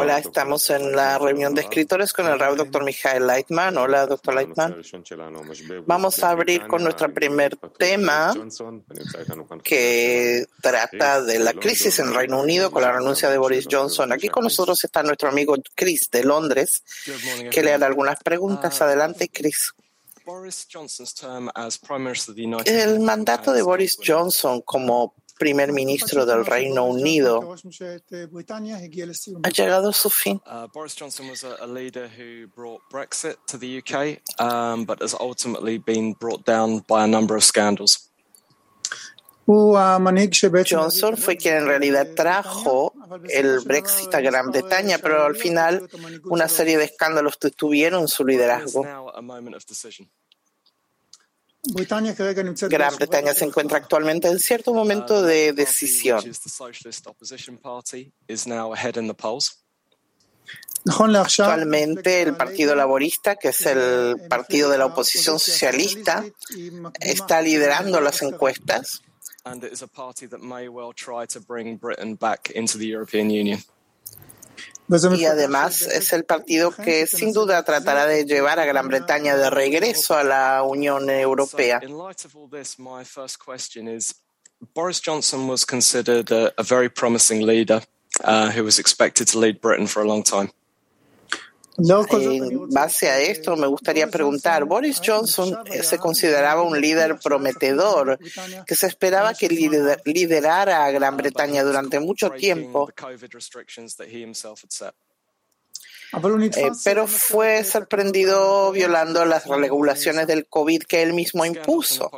Hola, estamos en la reunión de escritores con el Rab Dr. Michael Leitman. Hola, Dr. Leitman. Vamos a abrir con nuestro primer tema que trata de la crisis en Reino Unido con la renuncia de Boris Johnson. Aquí con nosotros está nuestro amigo Chris de Londres, que le hará algunas preguntas. Adelante, Chris. El mandato de Boris Johnson como primer ministro del Reino Unido ha llegado a su fin. Uh, Boris Johnson was a, leader who brought Brexit to the UK, um, but has ultimately been brought down by a number of scandals. Johnson fue quien en realidad trajo el Brexit a Gran Bretaña, pero al final una serie de escándalos detuvieron su liderazgo. Gran Bretaña se encuentra actualmente en cierto momento de decisión. Actualmente el Partido Laborista, que es el partido de la oposición socialista, está liderando las encuestas. Y además es el partido que sin duda tratará de llevar a Gran Bretaña de regreso a la Unión Europea. Boris Johnson was considered a, a very promising leader uh, who was expected to lead Britain for a long time. En base a esto, me gustaría preguntar, Boris Johnson eh, se consideraba un líder prometedor que se esperaba que liderara a Gran Bretaña durante mucho tiempo. Eh, pero fue sorprendido violando las regulaciones del COVID que él mismo impuso.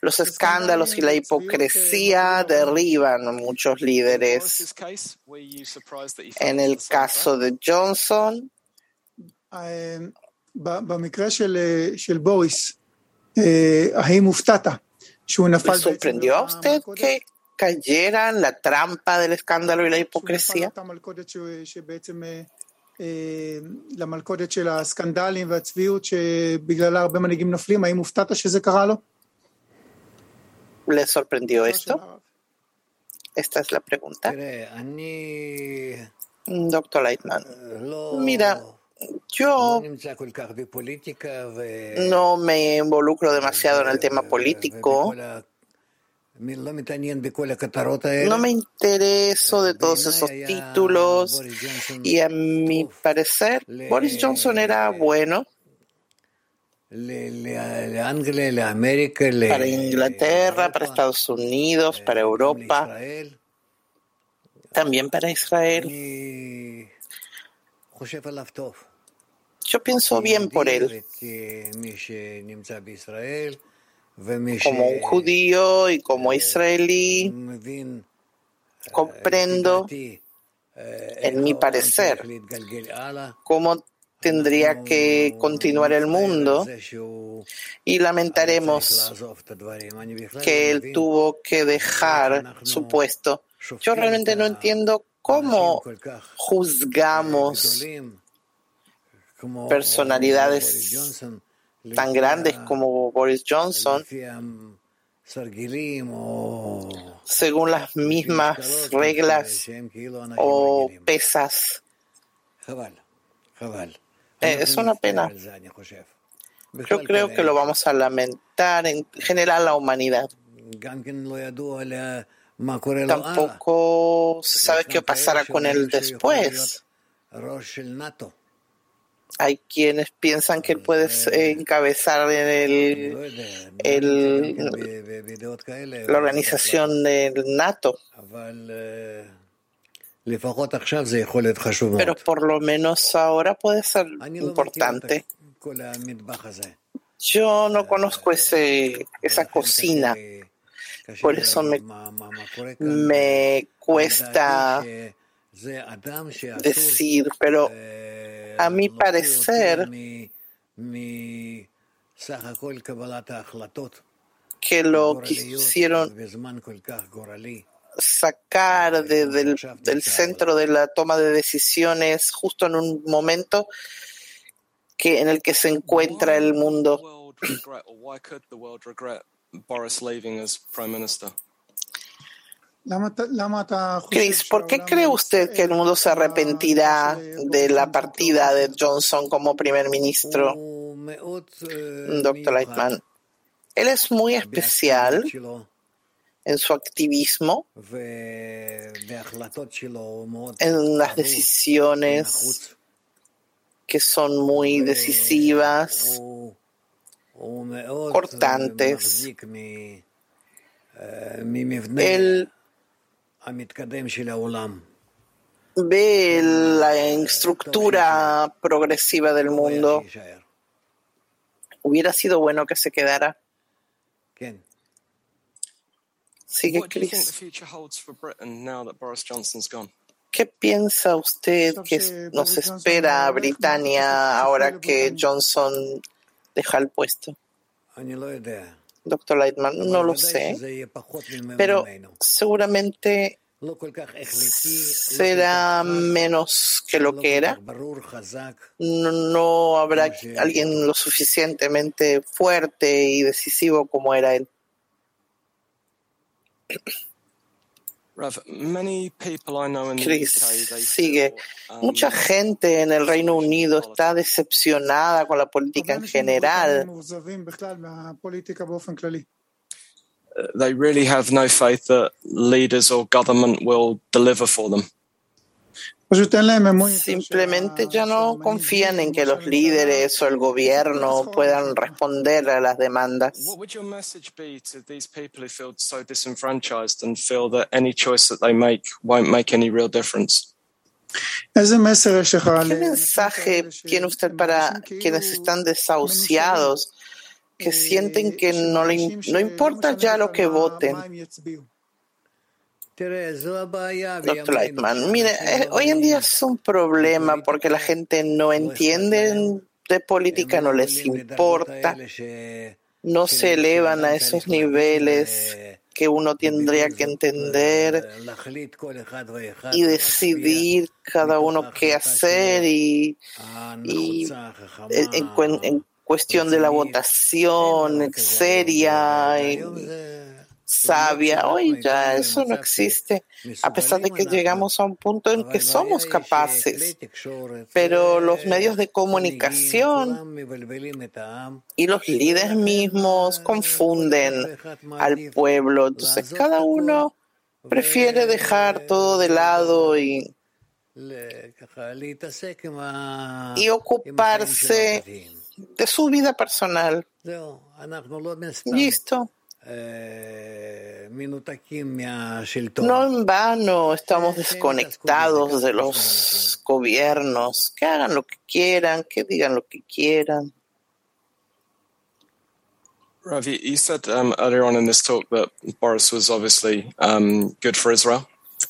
Los escándalos y la hipocresía derriban a muchos líderes. En el caso de Johnson, ¿Le sorprendió a usted que cayera en la trampa del escándalo y la hipocresía? למלכודת של הסקנדלים והצביעות שבגללה הרבה מנהיגים נופלים, האם הופתעת שזה קרה לו? ¿Le sorprendió esto? Esta es la pregunta. Doctor Leitman, mira, yo no me involucro demasiado en el tema político. No me intereso de todos esos títulos y a mi parecer Boris Johnson era bueno para Inglaterra, para Estados Unidos, para Europa, también para Israel. Yo pienso bien por él. Como un judío y como israelí, comprendo, en mi parecer, cómo tendría que continuar el mundo y lamentaremos que él tuvo que dejar su puesto. Yo realmente no entiendo cómo juzgamos personalidades tan grandes como Boris Johnson según las mismas reglas o pesas. Eh, es una pena. Yo creo que lo vamos a lamentar en general la humanidad. Tampoco se sabe qué pasará con él después. Hay quienes piensan que él puede encabezar el, el, la organización del NATO. Pero por lo menos ahora puede ser importante. Yo no conozco ese, esa cocina, por eso me, me cuesta decir, pero a mi parecer que lo que hicieron sacar del, del centro de la toma de decisiones justo en un momento que en el que se encuentra el mundo. Chris, ¿por qué cree usted que el mundo se arrepentirá de la partida de Johnson como primer ministro? Dr. Lightman. Él es muy especial en su activismo, en las decisiones que son muy decisivas, cortantes. Él ve la estructura progresiva del mundo. Hubiera sido bueno que se quedara. Sigue Chris. ¿Qué piensa usted que nos espera a Britania ahora que Johnson deja el puesto? Doctor Lightman, no lo sé, pero seguramente será menos que lo que era. No, no habrá alguien lo suficientemente fuerte y decisivo como era él. Chris sigue. Mucha gente en el Reino Unido está decepcionada con la política en general. They really have no faith that leaders or government will deliver for them. Simplemente ya no confían en que los líderes o el gobierno puedan responder a las demandas. What would your message be to these people who feel so disenfranchised and feel that any choice that they make won't make any real difference? ¿Qué mensaje tiene usted para quienes están desahuciados, que sienten que no, le, no importa ya lo que voten? Doctor Lightman, mire, eh, hoy en día es un problema porque la gente no entiende de política, no les importa, no se elevan a esos niveles que uno tendría que entender y decidir cada uno qué hacer y, y en, en, cuestión de la votación seria. Y, sabia. Hoy ya eso no existe, a pesar de que llegamos a un punto en que somos capaces. Pero los medios de comunicación y los líderes mismos confunden al pueblo. Entonces cada uno prefiere dejar todo de lado y, y ocuparse de su vida personal. Listo. No en vano estamos desconectados de los gobiernos. Que hagan lo que quieran, que digan lo que quieran. Ravi, you said um, earlier on in this talk that Boris was obviously um, good for Israel.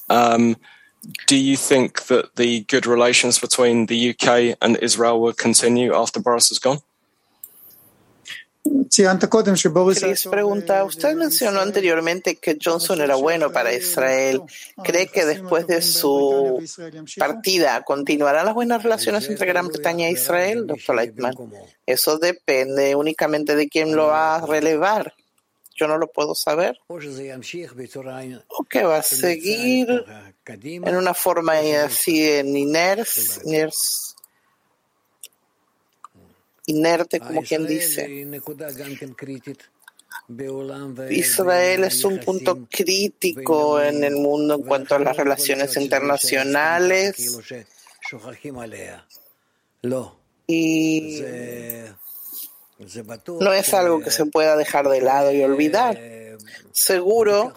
Um, do you think that the good relations between the UK and Israel will continue after Boris is gone? Chris pregunta, usted mencionó anteriormente que Johnson era bueno para Israel. ¿Cree que después de su partida continuarán las buenas relaciones entre Gran Bretaña e Israel, doctor Lightman? Eso depende únicamente de quién lo va a relevar. Yo no lo puedo saber. ¿O que va a seguir en una forma así en iners, inerte, como quien dice. Israel es un punto crítico en el mundo en cuanto a las relaciones internacionales y no es algo que se pueda dejar de lado y olvidar. Seguro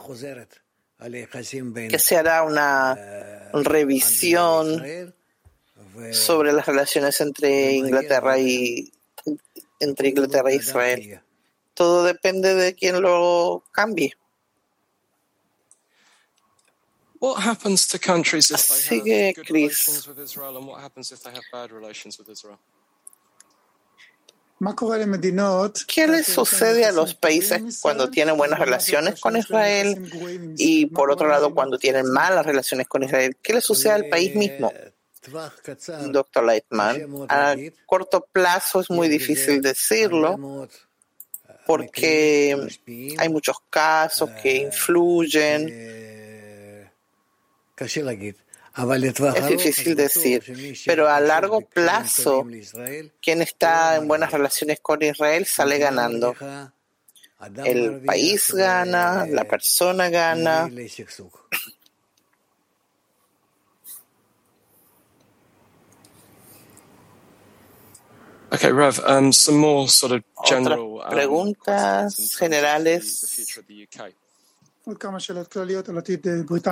que se hará una revisión sobre las relaciones entre Inglaterra y entre Inglaterra e Israel. Todo depende de quién lo cambie. What happens to countries if they Sigue have good Chris. relations with Israel, and what happens if they have bad relations with Israel? ¿Qué les sucede a los países cuando tienen buenas relaciones con Israel y por otro lado cuando tienen malas relaciones con Israel? ¿Qué le sucede al país mismo? Doctor Lightman, a corto plazo es muy difícil decirlo porque hay muchos casos que influyen Es difícil decir, pero a largo plazo, quien está en buenas relaciones con Israel sale ganando. El país gana, la persona gana. Okay, Rav, um, some more sort of general um, preguntas generales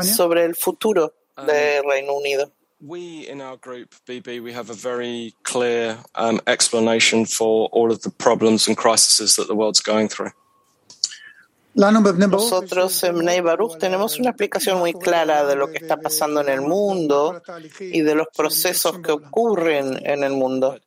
sobre el futuro del um, Reino Unido. We in our group, BB, we have a very clear um, explanation for all of the problems and crises that the world's going through. Nosotros en Bnei Baruch tenemos una explicación muy clara de lo que está pasando en el mundo y de los procesos que ocurren en el mundo.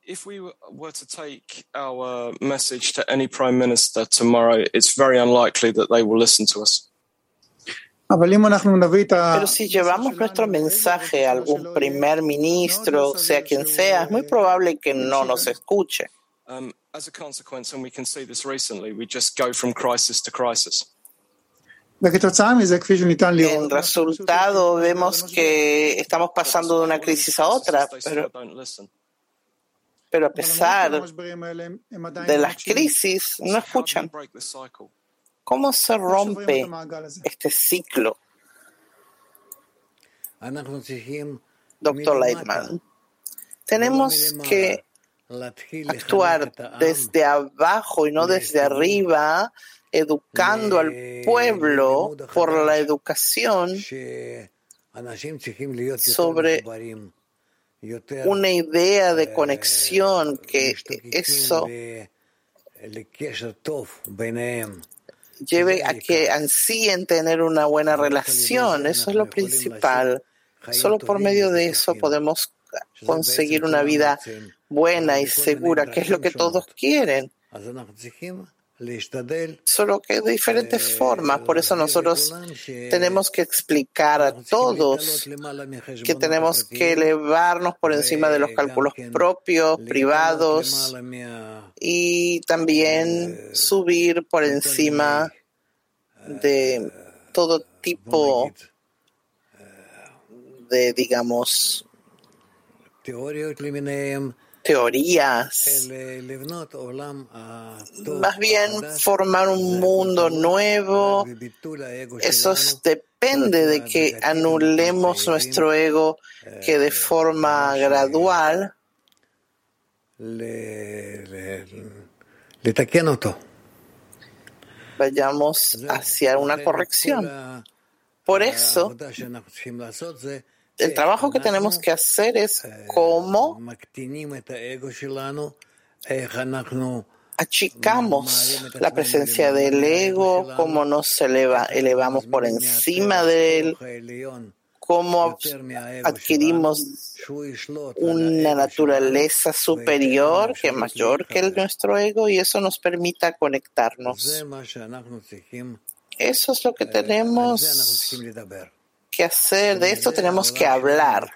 Pero si llevamos nuestro mensaje a algún primer ministro, sea quien sea, es muy probable que no nos escuche. Um, as a consequence, and we can see this recently, we just go from crisis to crisis. En resultado vemos que estamos pasando de una crisis a otra, pero, pero a pesar de las crisis no escuchan. ¿Cómo se rompe este ciclo? Doctor Leitman, tenemos que actuar desde abajo y no desde arriba, educando al pueblo por la educación sobre una idea de conexión que eso lleve a que ansíen tener una buena relación. Eso es lo principal. Solo por medio de eso podemos conseguir una vida buena y segura, que es lo que todos quieren. Solo que de diferentes formas. Por eso nosotros tenemos que explicar a todos que tenemos que elevarnos por encima de los cálculos propios, privados, y también subir por encima de todo tipo de, digamos, teorías, más bien formar un mundo nuevo. Eso depende de que anulemos nuestro ego que de forma gradual vayamos hacia una corrección. Por eso, el trabajo que tenemos que hacer es cómo achicamos la presencia del ego, cómo nos eleva, elevamos por encima de él, cómo adquirimos una naturaleza superior que es mayor que el nuestro ego y eso nos permita conectarnos. Eso es lo que tenemos que hacer, de esto tenemos que hablar.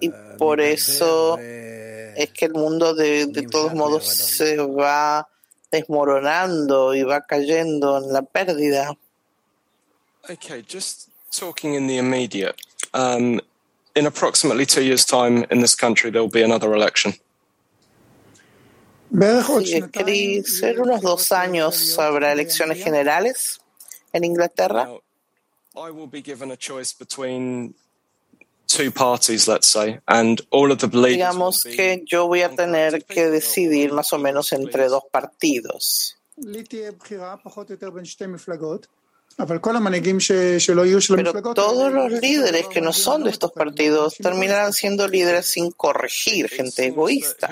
Y por eso es que el mundo de, de todos modos se va desmoronando y va cayendo en la pérdida. Okay, just talking in the immediate. Um, in approximately two years' time in this country, there will be another election. Sí, ser unos dos años habrá elecciones generales en Inglaterra. I will be given a choice between two parties, let's say, and all of the Digamos que yo voy a tener que decidir más o menos entre dos partidos. Pero todos los líderes que no son de estos partidos terminarán siendo líderes sin corregir, gente egoísta.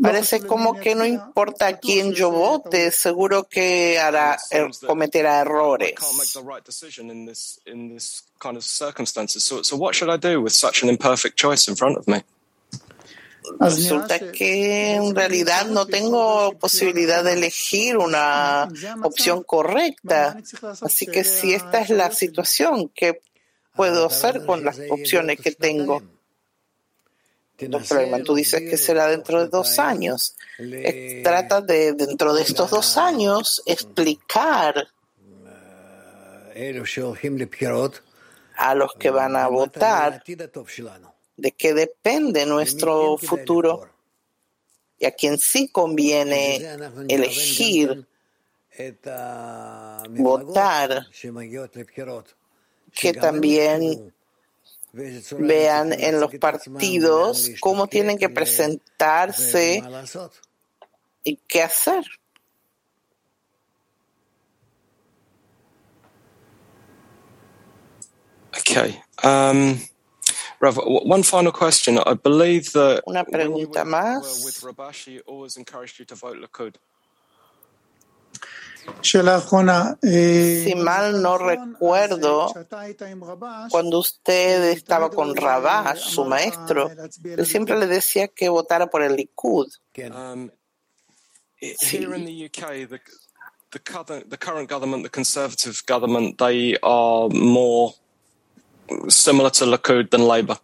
Parece como que no importa quién yo vote, seguro que hará, er, cometerá errores. Resulta que en realidad no tengo posibilidad de elegir una opción correcta. Así que si esta es la situación, ¿qué puedo hacer con las opciones que tengo? Doctor tú dices que será dentro de dos años. Trata de, dentro de estos dos años, explicar a los que van a votar de qué depende nuestro futuro y a quien sí conviene elegir votar, que también vean en los partidos cómo tienen que presentarse y qué hacer. Okay. Um, Rav, one final question. I believe that Una pregunta más. Si mal no recuerdo, cuando usted estaba con Rabash, su maestro, él siempre le decía que votara por el Likud. Um, here in the UK, the, the, current, the current government, the Conservative government, they are more similar to Likud than Labour.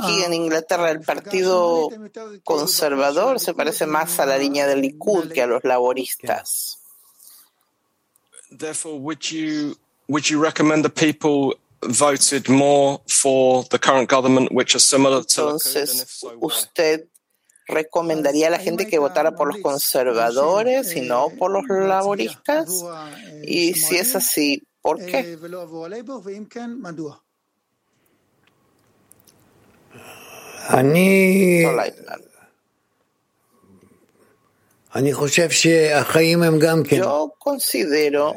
Aquí en Inglaterra el Partido Conservador se parece más a la línea del Likud que a los laboristas. Entonces, usted recomendaría a la gente que votara por los conservadores y no por los laboristas? Y si es así, ¿por qué? אני, Solaiman. אני חושב שהחיים הם גם כן Yo considero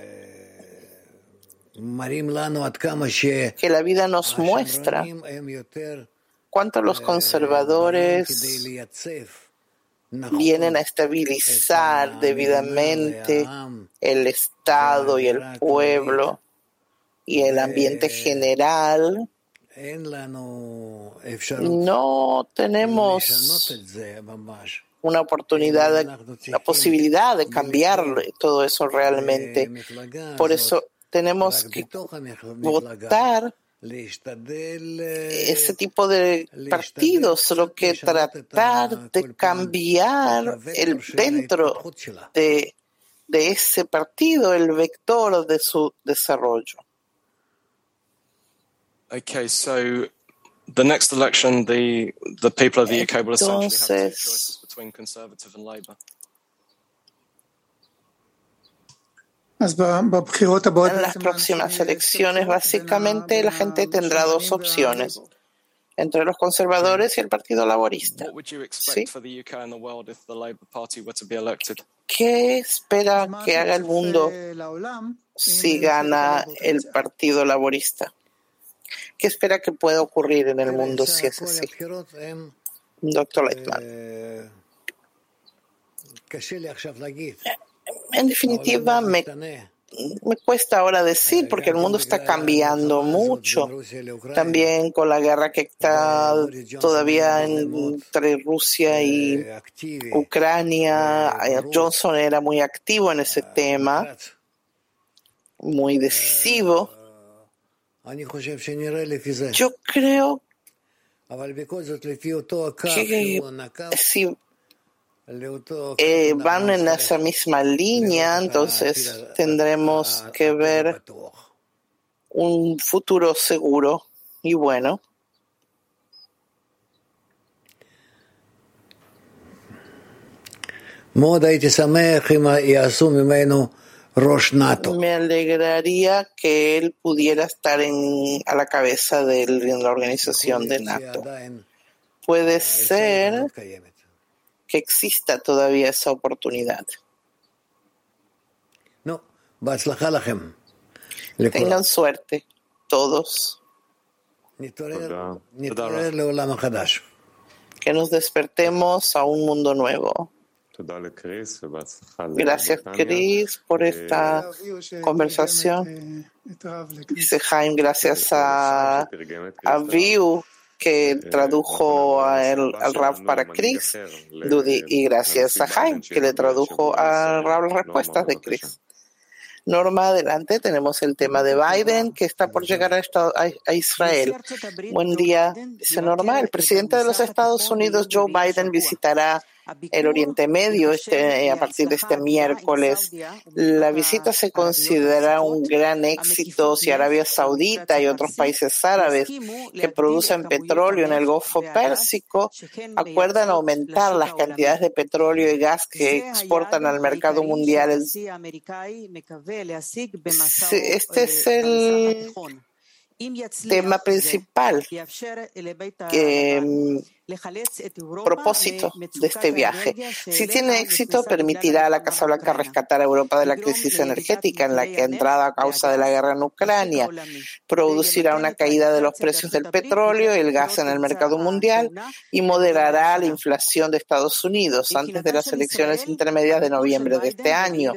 מראים לנו עד כמה que la vida nos muestra שהשמרנים הם יותר cuánto los באים conservadores כדי לייצב נכון vienen a estabilizar debidamente el Estado y el pueblo y el ambiente general. no tenemos una oportunidad, la posibilidad de cambiar todo eso realmente. Por eso tenemos que votar ese tipo de partidos, lo que tratar de cambiar el dentro de ese partido, el vector de su desarrollo. Entonces, en las próximas elecciones, básicamente, la gente tendrá dos opciones entre los conservadores y el Partido Laborista. ¿Sí? ¿Qué espera que haga el mundo si gana el Partido Laborista? ¿Qué espera que pueda ocurrir en el mundo si es así? Doctor Lightman. En definitiva, me, me cuesta ahora decir porque el mundo está cambiando mucho. También con la guerra que está todavía entre Rusia y Ucrania, eh, Johnson era muy activo en ese tema, muy decisivo. Yo creo que si van en esa misma línea, entonces tendremos que ver un futuro seguro y bueno. Me alegraría que él pudiera estar en, a la cabeza de la organización de NATO. Puede ser que exista todavía esa oportunidad. Tengan suerte todos. Que nos despertemos a un mundo nuevo. Gracias, Chris, por esta conversación. Dice Jaime, gracias a, a Viu, que tradujo al, al Rab para Chris, Dudi, y gracias a Jaime, que le tradujo al Rab las respuestas de Chris. Norma, adelante, tenemos el tema de Biden, que está por llegar a, Estado, a, Israel. Buen día, dice Norma. El presidente de los Estados Unidos, Joe Biden, visitará el Oriente Medio este, a partir de este miércoles. La visita se considera un gran éxito si Arabia Saudita y otros países árabes que producen petróleo en el Golfo Pérsico acuerdan aumentar las cantidades de petróleo y gas que exportan al mercado mundial. Este es el tema principal, que, mm, propósito de este viaje. Si tiene éxito, permitirá a la Casa Blanca rescatar a Europa de la crisis energética en la que ha entrado a causa de la guerra en Ucrania, producirá una caída de los precios del petróleo y el gas en el mercado mundial y moderará la inflación de Estados Unidos antes de las elecciones intermedias de noviembre de este año.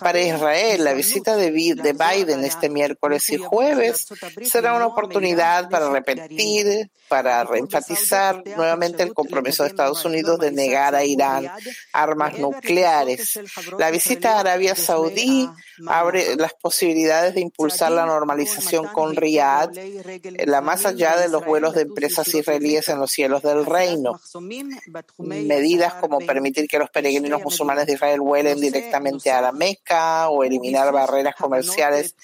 Para Israel, la visita de Biden este miércoles y jueves será una oportunidad para repetir, para reenfatizar nuevamente el compromiso de Estados Unidos de negar a Irán armas nucleares. La visita a Arabia Saudí abre las posibilidades de impulsar la normalización con Riyadh, la más allá de los vuelos de empresas israelíes en los cielos del reino. Medidas como permitir que los peregrinos musulmanes de Israel vuelen directamente a la Meca o eliminar barreras comerciales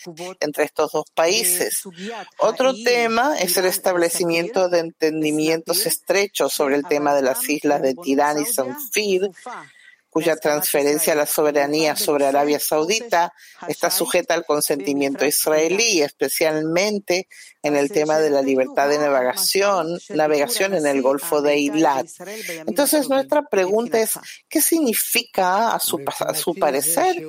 entre estos dos países. Otro tema es el establecimiento de entendimientos estrechos sobre el tema de las islas de Tirán y Sanfir, cuya transferencia a la soberanía sobre Arabia Saudita está sujeta al consentimiento israelí, especialmente en el tema de la libertad de navegación, navegación en el Golfo de Eilat. Entonces, nuestra pregunta es, ¿qué significa, a su, a su parecer,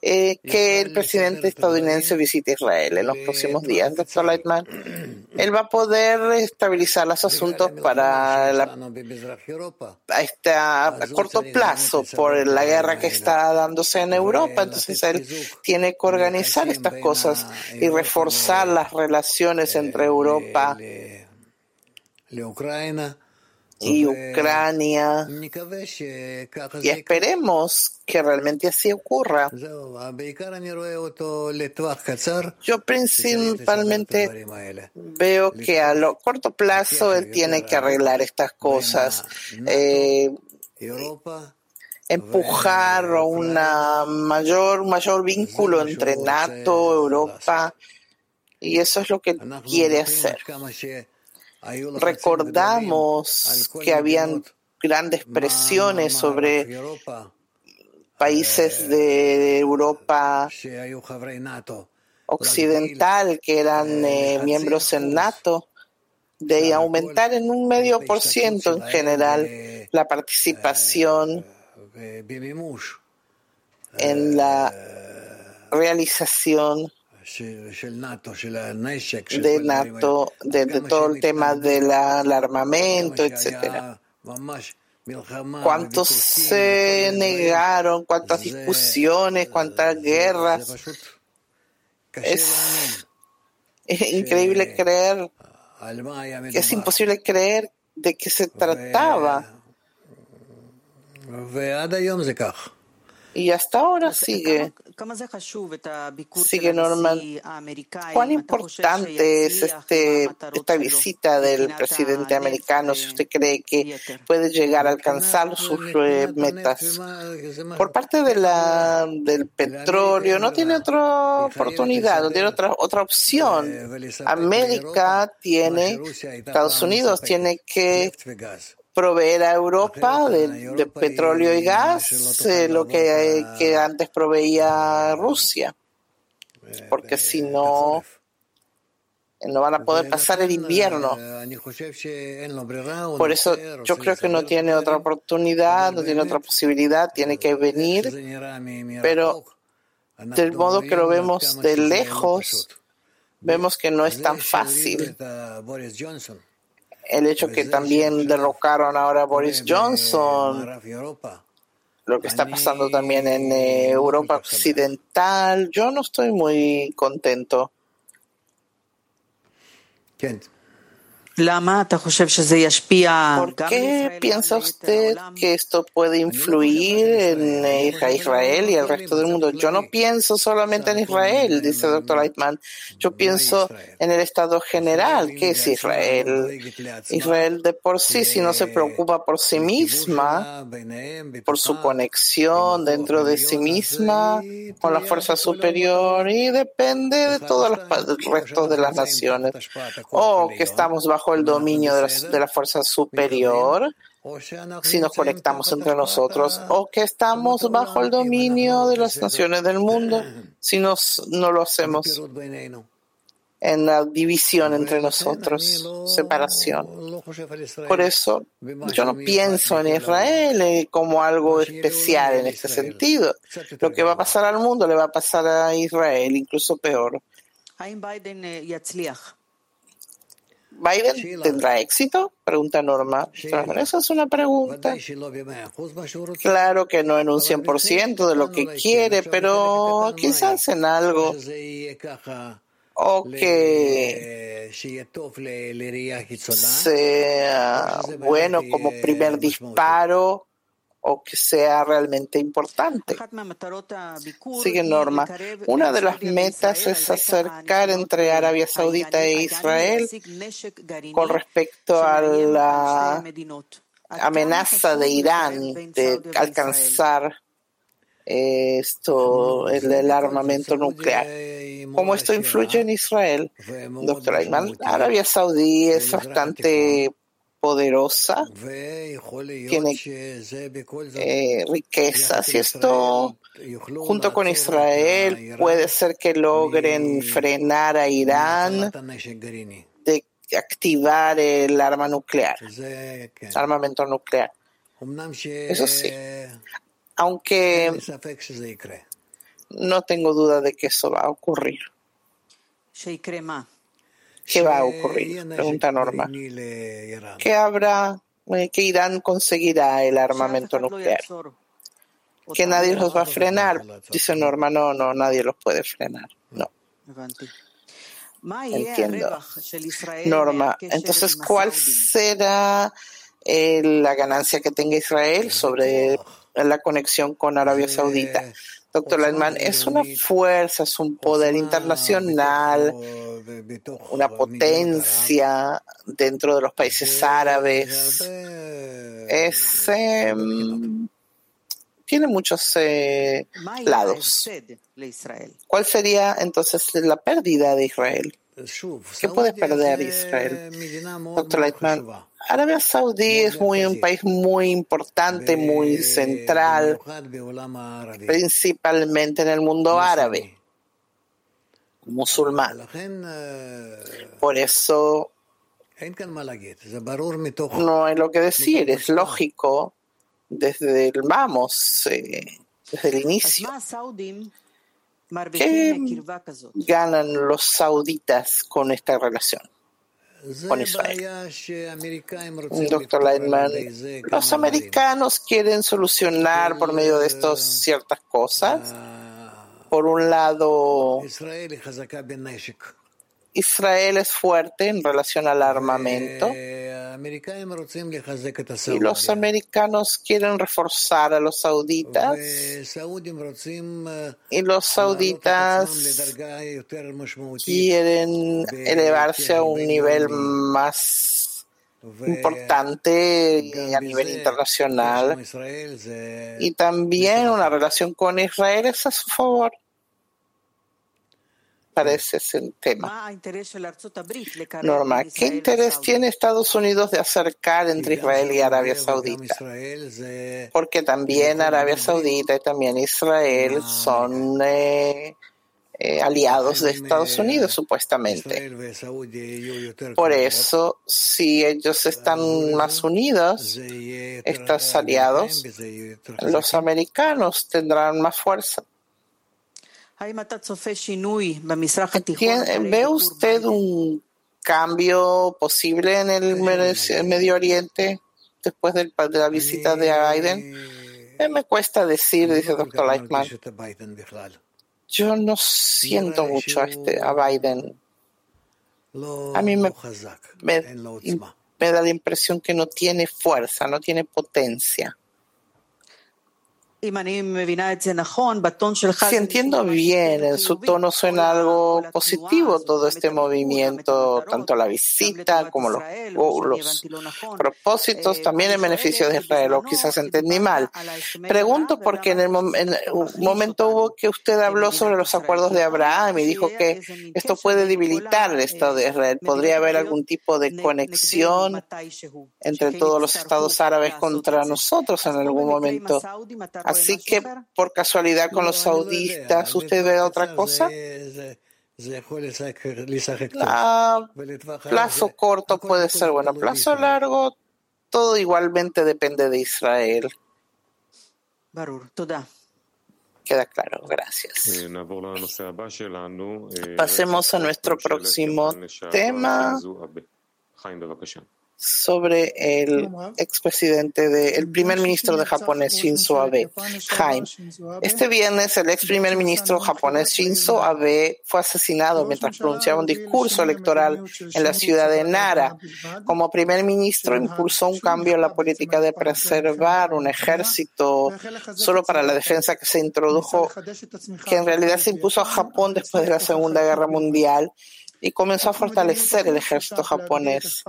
eh, que el presidente estadounidense visite Israel en los próximos días, doctor Leitman? Él va a poder estabilizar los asuntos para la, a, este, a corto plazo por la guerra que está dándose en Europa. Entonces, él tiene que organizar estas cosas y reforzar las relaciones entre Europa y Ucrania. Y esperemos que realmente así ocurra. Yo principalmente veo que a lo corto plazo él tiene que arreglar estas cosas. Eh, empujar una mayor, mayor vínculo entre NATO, Europa, y eso es lo que quiere hacer. Recordamos que habían grandes presiones sobre países de Europa occidental que eran eh, miembros en NATO de aumentar en un medio por ciento en general la participación en la realización de NATO, de, todo el tema del armamento, etcétera. ¿Cuántos se negaron? ¿Cuántas discusiones? ¿Cuántas guerras? Es, increíble creer, es imposible creer de que se trataba. Y hasta ahora sigue, sigue normal. ¿Cuán importante es este, esta visita del presidente americano si usted cree que puede llegar a alcanzar sus metas? Por parte de la, del petróleo, no tiene otra oportunidad, no tiene otra, otra opción. América tiene, Estados Unidos tiene que proveer a Europa de, petróleo y gas eh, lo que, que antes proveía Rusia, porque si no, no van a poder pasar el invierno. Por eso yo creo que no tiene otra oportunidad, no tiene otra posibilidad, tiene que venir, pero del modo que lo vemos de lejos, vemos que no es tan fácil el hecho que también derrocaron ahora a Boris Johnson, lo que está pasando también en eh, Europa Occidental, yo no estoy muy contento. ¿Por qué piensa usted que esto puede influir en Israel y el resto del mundo? Yo no pienso solamente en Israel, dice el doctor Leitman. Yo pienso en el estado general. ¿Qué es Israel? Israel de por sí, si no se preocupa por sí misma, por su conexión dentro de sí misma con la fuerza superior y depende de todos los restos de las naciones. O que estamos bajo el dominio de la, de la fuerza superior si nos conectamos entre nosotros o que estamos bajo el dominio de las naciones del mundo si nos, no lo hacemos en la división entre nosotros, separación. Por eso yo no pienso en Israel como algo especial en este sentido. Lo que va a pasar al mundo le va a pasar a Israel, incluso peor. ¿Biden tendrá éxito? Pregunta Norma. Esa es una pregunta. Claro que no en un 100% de lo que quiere, pero quizás en algo. O que sea bueno como primer disparo o que sea realmente importante. Sigue Norma. Una de las metas es acercar entre Arabia Saudita e Israel con respecto a la amenaza de Irán de alcanzar esto, el, armamento nuclear. ¿Cómo esto influye en Israel? Doctor Ayman, Arabia Saudí es bastante poderosa, tiene eh, riquezas y esto junto con Israel puede ser que logren frenar a Irán de activar el arma nuclear, armamento nuclear. Eso sí, aunque no tengo duda de que eso va a ocurrir. ¿Qué va a ocurrir? Pregunta Norma. ¿Qué habrá? Eh, que Irán conseguirá el armamento nuclear. Que nadie los va a frenar. Dice Norma, no, no, nadie los puede frenar. No. Entiendo. Norma, entonces, ¿cuál será eh, la ganancia que tenga Israel sobre la conexión con Arabia Saudita? Doctor Landman, es una fuerza, es un poder internacional, una potencia dentro de los países árabes. Es, em, tiene muchos eh, lados. ¿Cuál sería entonces la pérdida de Israel? ¿Qué puede perder Israel? Doctor Leitman, Arabia Saudí es muy, un país muy importante, muy central, principalmente en el mundo árabe, musulmán. Por eso no hay lo que decir, es lógico desde el vamos, eh, desde el inicio. ¿Qué ganan los sauditas con esta relación? con Israel. Doctor Lightman, los americanos quieren solucionar por medio de estos ciertas cosas. Por un lado, Israel es fuerte en relación al armamento. Y los americanos quieren reforzar a los sauditas. Y los sauditas quieren elevarse a un nivel más importante a nivel internacional. y también una relación con Israel es a su favor parece ese tema. Norma, ¿qué interés tiene Estados Unidos de acercar entre Israel y Arabia Saudita? Porque también Arabia Saudita y también Israel son eh, eh, aliados de Estados Unidos, supuestamente. Por eso, si ellos están más unidos, estos aliados, los americanos tendrán más fuerza. ¿Ve usted un cambio posible en el Medio Oriente después de la visita de Biden? Me cuesta decir, dice el doctor Lightman. Yo no siento mucho a, este, a Biden. a mí me, me, me da la impresión que no tiene fuerza, no tiene potencia. Si entiendo bien, en su tono suena algo positivo todo este movimiento, tanto la visita como los, los propósitos, también en beneficio de Israel, o quizás entendí mal. Pregunto porque en, el en un momento hubo que usted habló sobre los acuerdos de Abraham y dijo que esto puede debilitar el Estado de Israel. ¿Podría haber algún tipo de conexión entre todos los estados árabes contra nosotros en algún momento? Así que, por casualidad, con los saudistas, ¿usted ve otra cosa? A plazo corto puede ser. Bueno, plazo largo, todo igualmente depende de Israel. Queda claro, gracias. Pasemos a nuestro próximo tema sobre el expresidente, de, el primer ministro de japonés Shinzo Abe, Jaime. Este viernes el ex primer ministro japonés Shinzo Abe. Fue asesinado mientras pronunciaba un discurso electoral en la ciudad de Nara. Como primer ministro impulsó un cambio en la política de preservar un ejército solo para la defensa que se introdujo, que en realidad se impuso a Japón después de la Segunda Guerra Mundial y comenzó a fortalecer el ejército japonés.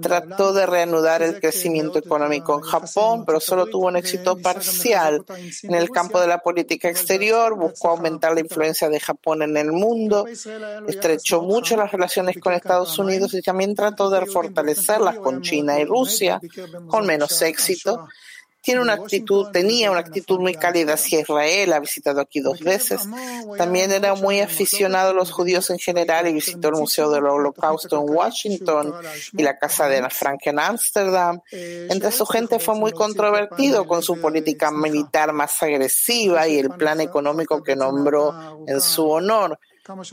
Trató de reanudar el crecimiento económico en Japón, pero solo tuvo un éxito parcial. En el campo de la política exterior, buscó aumentar la influencia de Japón en el mundo, estrechó mucho las relaciones con Estados Unidos y también trató de fortalecerlas con China y Rusia, con menos éxito tiene una actitud, tenía una actitud muy cálida hacia Israel, ha visitado aquí dos veces. También era muy aficionado a los judíos en general y visitó el Museo del Holocausto en Washington y la Casa de Ana Frank en Ámsterdam. Entre su gente fue muy controvertido con su política militar más agresiva y el plan económico que nombró en su honor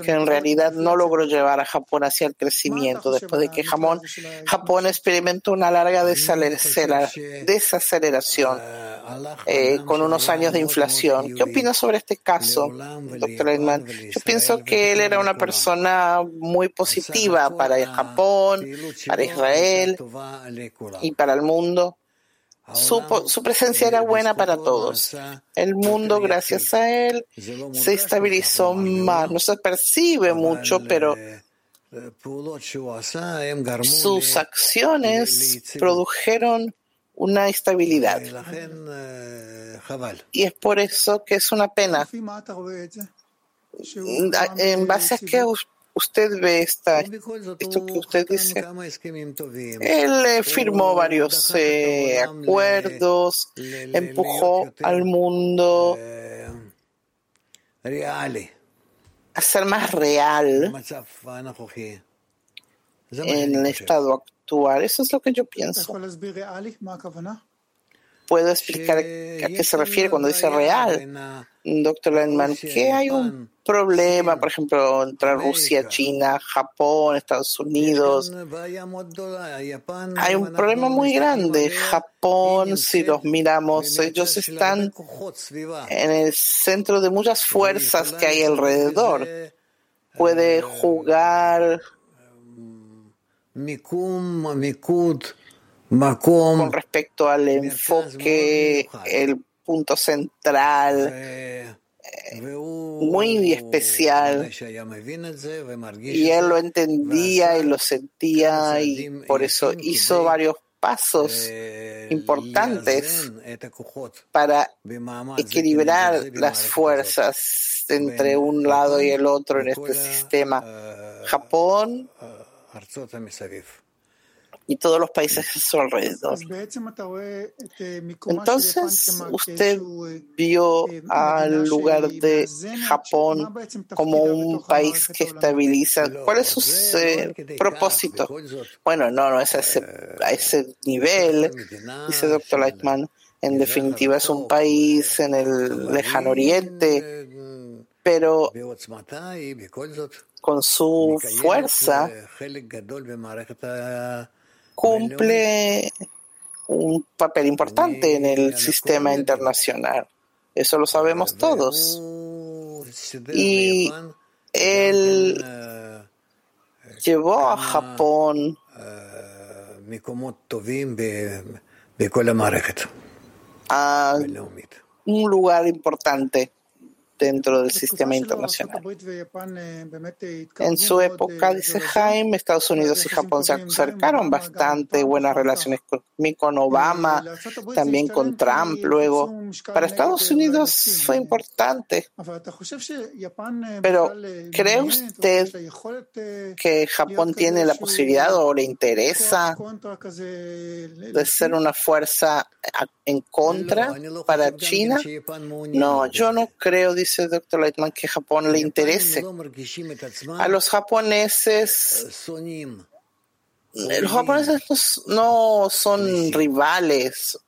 que en realidad no logró llevar a Japón hacia el crecimiento después de que Japón, Japón experimentó una larga desaceleración eh, con unos años de inflación. ¿Qué opina sobre este caso, doctor Edman? Yo pienso que él era una persona muy positiva para Japón, para Israel y para el mundo. Su, su, presencia era buena para todos. El mundo, gracias a él, se estabilizó más. No se percibe mucho, pero sus acciones produjeron una estabilidad. Y es por eso que es una pena. En base a que usted ve esta, esto que usted dice. Él eh, firmó varios eh, acuerdos, empujó al mundo a ser más real en el estado actual. Eso es lo que yo pienso. ¿Puedo explicar a qué se refiere cuando dice real? Doctor Landman, que hay un problema, por ejemplo, entre Rusia, China, Japón, Estados Unidos. Hay un problema muy grande. Japón, si los miramos, ellos están en el centro de muchas fuerzas que hay alrededor. Puede jugar con respecto al enfoque, el punto central eh, muy especial. y él lo entendía y lo sentía y por eso hizo varios pasos importantes para equilibrar las fuerzas entre un lado y el otro en este sistema. Japón y todos los países a su alrededor. Entonces, usted vio al lugar de Japón como un país que estabiliza. ¿Cuál es su eh, propósito? Bueno, no, no es a ese, a ese nivel, dice doctor Lightman. En definitiva, es un país en el lejano oriente, pero con su fuerza cumple un papel importante en el sistema internacional. Eso lo sabemos todos. Y él llevó a Japón. a un lugar importante dentro del sistema internacional. En su época, dice Jaime, Estados Unidos y Japón se acercaron bastante, buenas relaciones con Obama, también con Trump luego. Para Estados Unidos fue importante. Pero ¿cree usted que Japón tiene la posibilidad o le interesa de ser una fuerza en contra para China? No, yo no creo, dice dice el doctor Leitman, que Japón le interese. A los japoneses, los japoneses no son rivales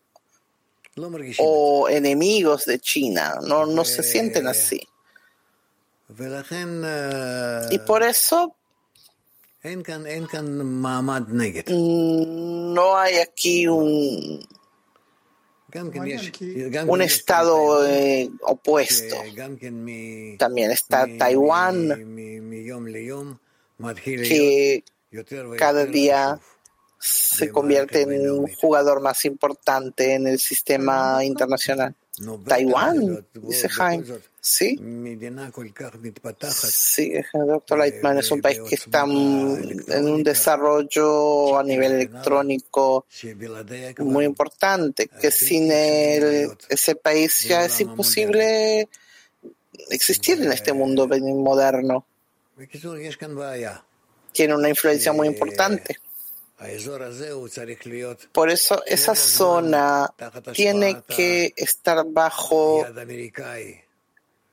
o enemigos de China, no, no se sienten así. Y por eso no hay aquí un un estado eh, opuesto. También está Taiwán, que cada día se convierte en un jugador más importante en el sistema internacional. Taiwán, dice Jaime. Sí. Sí, doctor Leitman es un país que está en un desarrollo a nivel electrónico muy importante, que sin ese país ya es imposible existir en este mundo moderno. Tiene una influencia muy importante. Por eso esa zona tiene que estar bajo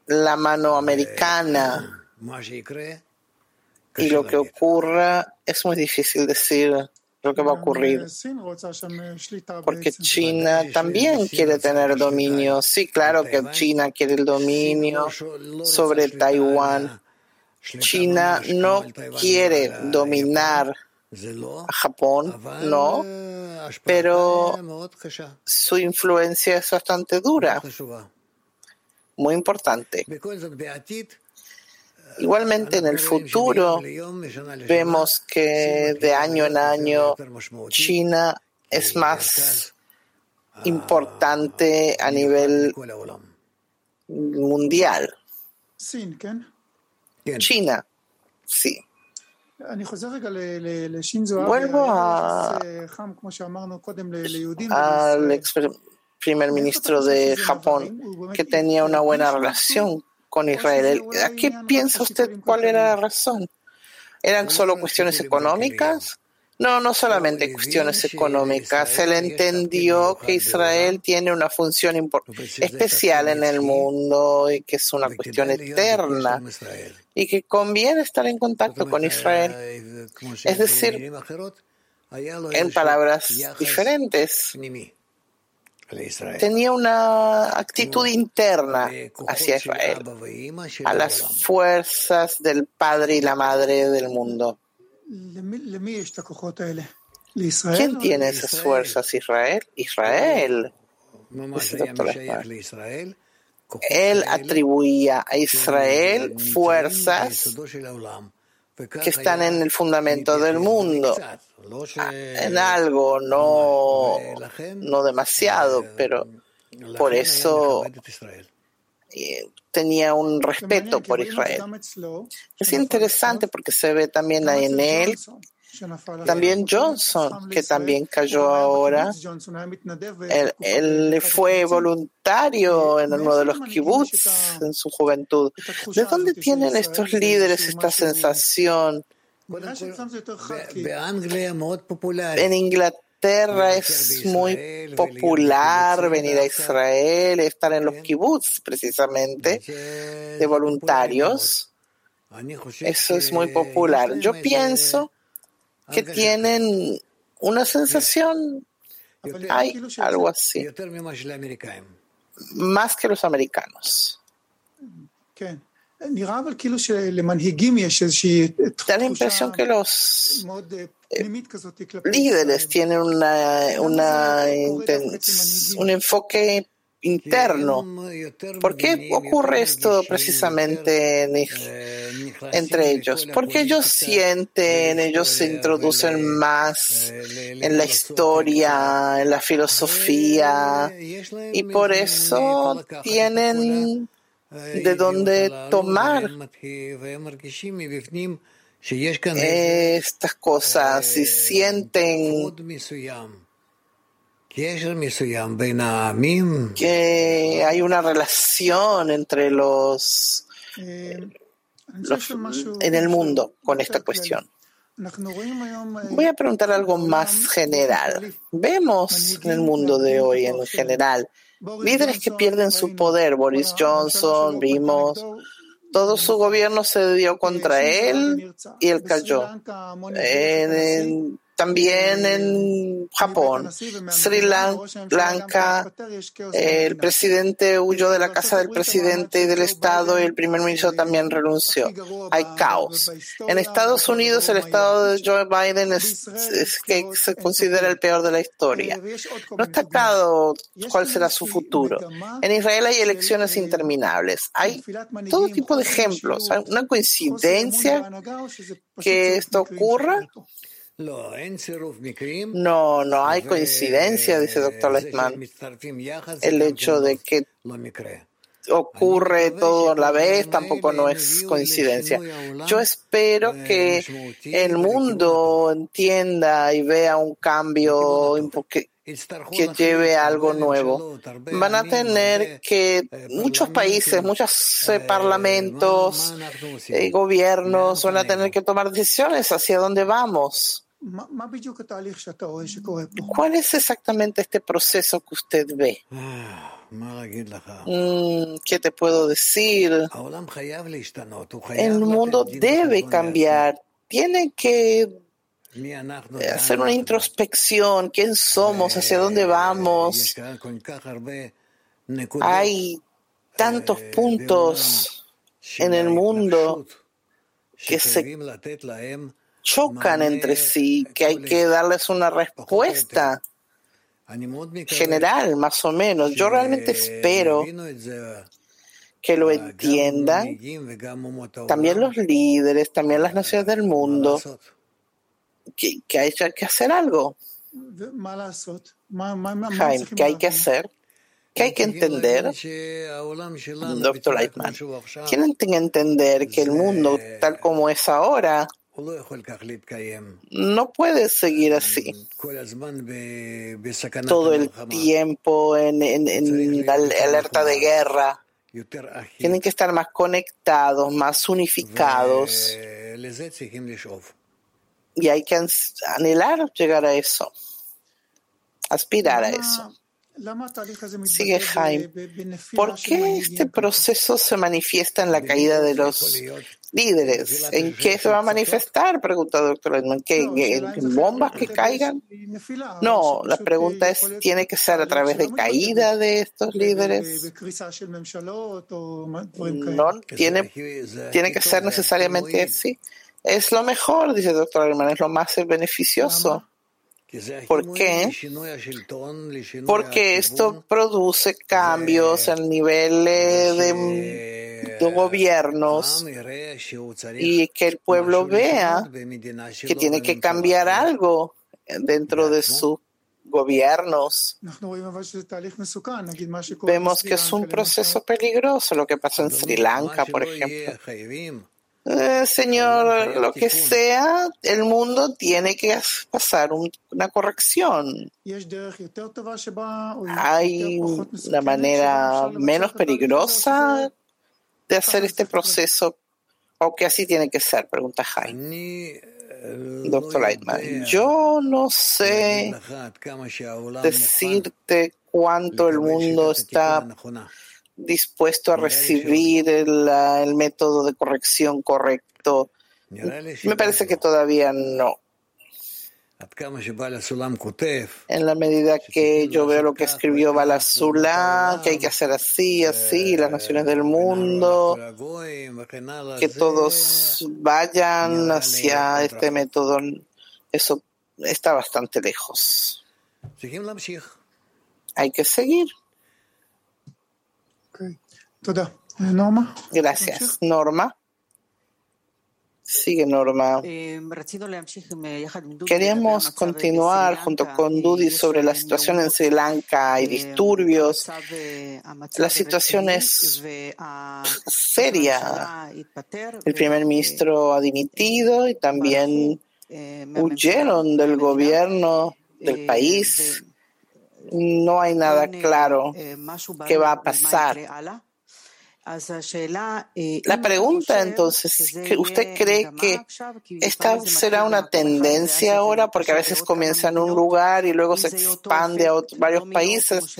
la mano americana. Y lo que ocurra es muy difícil decir lo que va a ocurrir porque China también quiere tener dominio. Sí, claro que China quiere el dominio sobre Taiwán. China no quiere dominar Japón, no, pero su influencia es bastante dura, muy importante. Igualmente en el futuro vemos que de año en año China es más importante a nivel mundial. China, sí. Vuelvo al ex primer ministro de Japón, que tenía una buena relación con Israel. ¿A qué piensa usted cuál era la razón? ¿Eran solo cuestiones económicas? No, no solamente cuestiones económicas. Se le entendió que Israel tiene una función especial en el mundo y que es una cuestión eterna y que conviene estar en contacto con Israel. Es decir, en palabras diferentes, tenía una actitud interna hacia Israel, a las fuerzas del Padre y la Madre del mundo. ¿Quién tiene esas fuerzas? Israel. Israel. Él atribuía a Israel fuerzas que están en el fundamento del mundo, ah, en algo, no, no demasiado, pero por eso tenía un respeto por Israel. Es interesante porque se ve también en él, también Johnson, que también cayó ahora. Él, fue voluntario en uno de los kibbutz en su juventud. ¿De dónde tienen estos líderes esta sensación? En Inglaterra es muy popular venir a Israel, estar en los kibbutz precisamente, de voluntarios. Eso es muy popular. Yo pienso que tienen una sensación, hay algo así, más que los americanos. Da la impresión que los líderes tienen una, una un enfoque interno. ¿Por qué ocurre esto precisamente entre ellos? Porque ellos sienten, ellos se introducen más en la historia, en la filosofía, y por eso tienen de dónde tomar estas cosas y sienten que hay una relación entre los, los en el mundo con esta cuestión. Voy a preguntar algo más general. Vemos en el mundo de hoy en general líderes que pierden su poder. Boris Johnson, vimos, todo su gobierno se dio contra él y él cayó. En, también en Japón, Sri Lanka, el presidente huyó de la casa del presidente y del Estado y el primer ministro también renunció. Hay caos. En Estados Unidos, el Estado de Joe Biden es, que se considera el peor de la historia. No está claro cuál será su futuro. En Israel hay elecciones interminables. Hay todo tipo de ejemplos. ¿Hay una coincidencia que esto ocurra? No, no hay coincidencia, dice el doctor Leitman. El hecho de que ocurre todo a la vez tampoco no es coincidencia. Yo espero que el mundo entienda y vea un cambio que, que lleve a algo nuevo. Van a tener que muchos países, muchos eh, parlamentos y gobiernos van a tener que tomar decisiones hacia dónde vamos. ¿Cuál es exactamente este proceso que usted ve? Mm, ¿Qué te puedo decir? El mundo debe cambiar. Tiene que hacer una introspección. ¿Quién somos? ¿Hacia dónde vamos? Hay tantos puntos en el mundo que se chocan entre sí, que hay que darles una respuesta general, más o menos. Yo realmente espero que lo entiendan. También los líderes, también las naciones del mundo, que, que hay que hacer algo. Jaime, ¿qué hay que hacer? ¿Qué hay que entender? Doctor Leitman, tienen que entender que el mundo tal como es ahora no puede seguir así. todo el tiempo en, en, alerta de guerra. Tienen que estar más conectados, más unificados. Y hay que anhelar llegar a eso, aspirar a eso. Sigue Jaime. ¿Por qué este proceso se manifiesta en la caída de los líderes? ¿En qué se va a manifestar? Pregunta el doctor Edmund. ¿En bombas que caigan? No, la pregunta es, ¿tiene que ser a través de caída de estos líderes? No, tiene, tiene que ser necesariamente así. Es lo mejor, dice el doctor Edmund, es lo más beneficioso. ¿Por qué? Porque esto produce cambios al nivel de, de gobiernos y que el pueblo vea que tiene que cambiar algo dentro de sus gobiernos. Vemos que es un proceso peligroso lo que pasó en Sri Lanka, por ejemplo. Eh, señor, lo que sea, el mundo tiene que pasar una corrección. Hay una manera menos peligrosa de hacer este proceso, o que así tiene que ser, pregunta Jaime. Doctor Leitman, yo no sé decirte cuánto el mundo está dispuesto a recibir el, el, método de corrección correcto. Me parece que todavía no. En la medida que yo veo lo que escribió Balasula, que hay que hacer así, así, las naciones del mundo, que todos vayan hacia este método, eso está bastante lejos. Hay que seguir. Gracias. Norma. Sigue Norma. Queríamos continuar junto con Dudi sobre la situación en Sri Lanka y disturbios. La situación es seria. El primer ministro ha dimitido y también huyeron del gobierno del país. No hay nada claro qué va a pasar. La pregunta entonces, ¿usted cree que esta será una tendencia ahora? Porque a veces comienza en un lugar y luego se expande a varios países.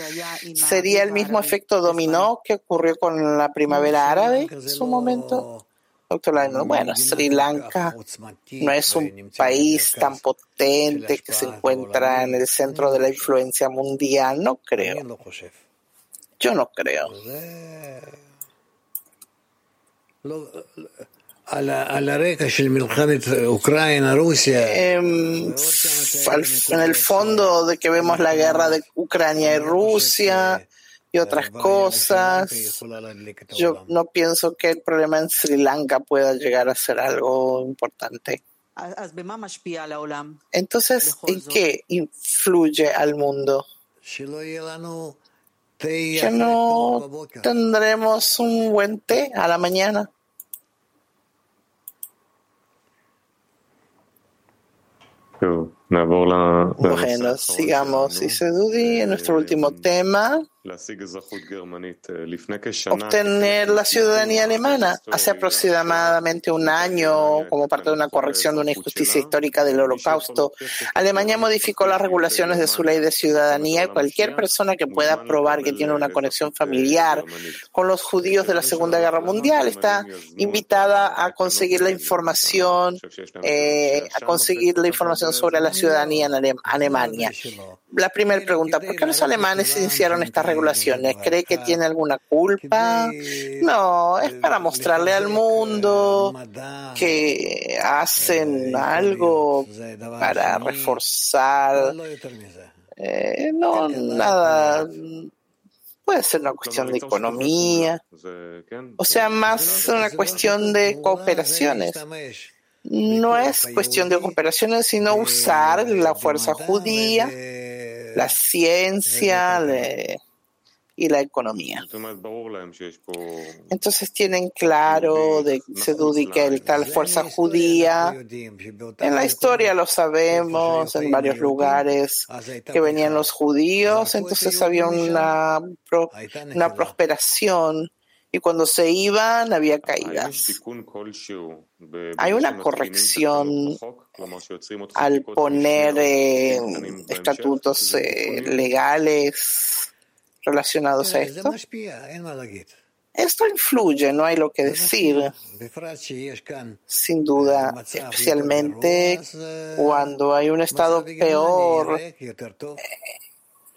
¿Sería el mismo efecto dominó que ocurrió con la primavera árabe en su momento? Doctor bueno, Sri Lanka no es un país tan potente que se encuentra en el centro de la influencia mundial, no creo. Yo no creo. En el fondo de que vemos la guerra de Ucrania y Rusia y otras cosas, yo no pienso que el problema en Sri Lanka pueda llegar a ser algo importante. Entonces, ¿en qué influye al mundo? Que no tendremos un buen té a la mañana. Bueno, sigamos. Dice Dudi, en nuestro último tema, obtener la ciudadanía alemana. Hace aproximadamente un año, como parte de una corrección de una injusticia histórica del Holocausto, Alemania modificó las regulaciones de su ley de ciudadanía y cualquier persona que pueda probar que tiene una conexión familiar con los judíos de la Segunda Guerra Mundial está invitada a conseguir la información, eh, a conseguir la información sobre la ciudadanía en Alemania. La primera pregunta, ¿por qué los alemanes iniciaron estas regulaciones? ¿Cree que tiene alguna culpa? No, es para mostrarle al mundo que hacen algo para reforzar. Eh, no, nada. Puede ser una cuestión de economía, o sea, más una cuestión de cooperaciones. no es cuestión de cooperaciones, sino usar la fuerza judía, la ciencia y la economía. Entonces tienen claro de que el tal fuerza judía, en la historia lo sabemos, en varios lugares que venían los judíos, entonces había una, una prosperación y cuando se iban había caídas. Hay una corrección al poner eh, estatutos eh, legales relacionados a esto. Esto influye, no hay lo que decir. Sin duda, especialmente cuando hay un estado peor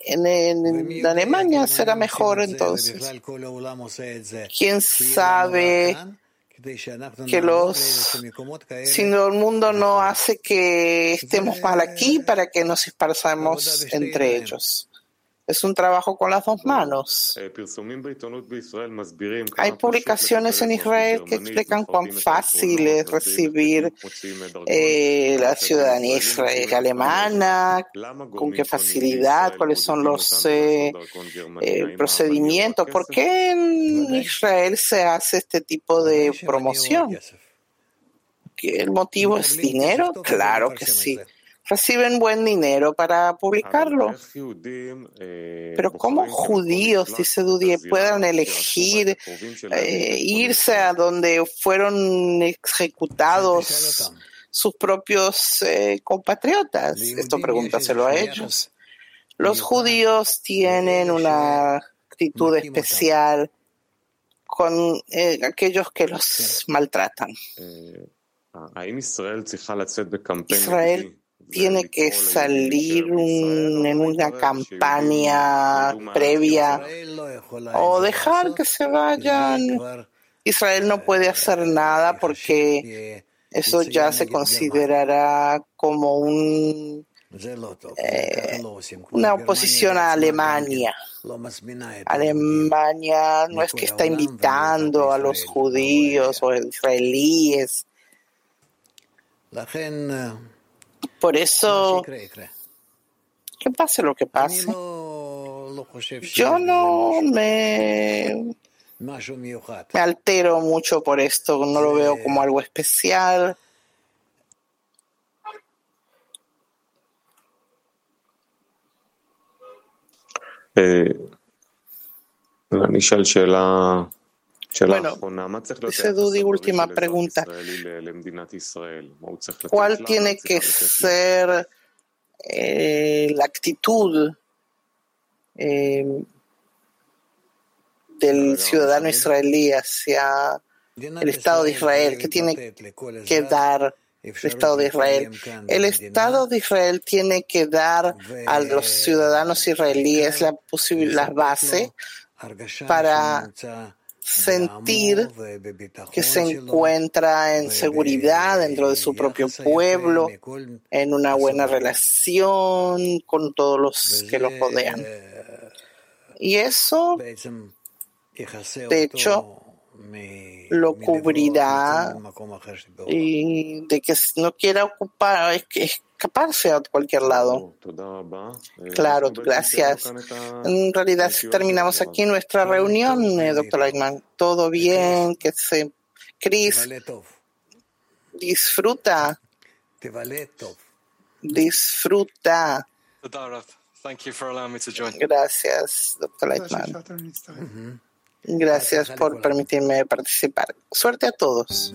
en, Alemania será mejor entonces. ¿Quién sabe que los, si el mundo no hace que estemos mal aquí para que nos esparzamos entre ellos? Es un trabajo con las dos manos. Hay publicaciones en Israel que explican cuán fácil es recibir eh, la ciudadanía israelí alemana, con qué facilidad, cuáles son los eh, eh, procedimientos. ¿Por qué en Israel se hace este tipo de promoción? ¿El motivo es dinero? Claro que sí reciben buen dinero para publicarlo. Pero ¿cómo judíos, dice Dudie, puedan elegir eh, irse a donde fueron ejecutados sus propios eh, compatriotas? Esto pregúntaselo a ellos. Los judíos tienen una actitud especial con eh, aquellos que los maltratan. Israel tiene que salir en una campaña previa o dejar que se vayan. Israel no puede hacer nada porque eso ya se considerará como un eh, una oposición a Alemania. Alemania no es que está invitando a los judíos o israelíes. Por eso, que pase lo que pase, yo no me, altero mucho por esto, no lo veo como algo especial. Eh. Bueno, Sedud y última pregunta. ¿Cuál tiene que ser eh, la actitud eh, del ciudadano israelí hacia el Estado de Israel? ¿Qué tiene que dar el Estado de Israel? El Estado de Israel tiene que dar a los ciudadanos israelíes la, la base para sentir que se encuentra en seguridad dentro de su propio pueblo, en una buena relación con todos los que lo rodean. Y eso, de hecho, lo cubrirá y de que no quiera ocupar, es que escaparse a cualquier lado. Claro, gracias. En realidad terminamos aquí nuestra reunión, eh, doctor Lightman. Todo bien, que se... Chris, disfruta. Disfruta. Gracias, doctor Lightman. Gracias por permitirme participar. Suerte a todos.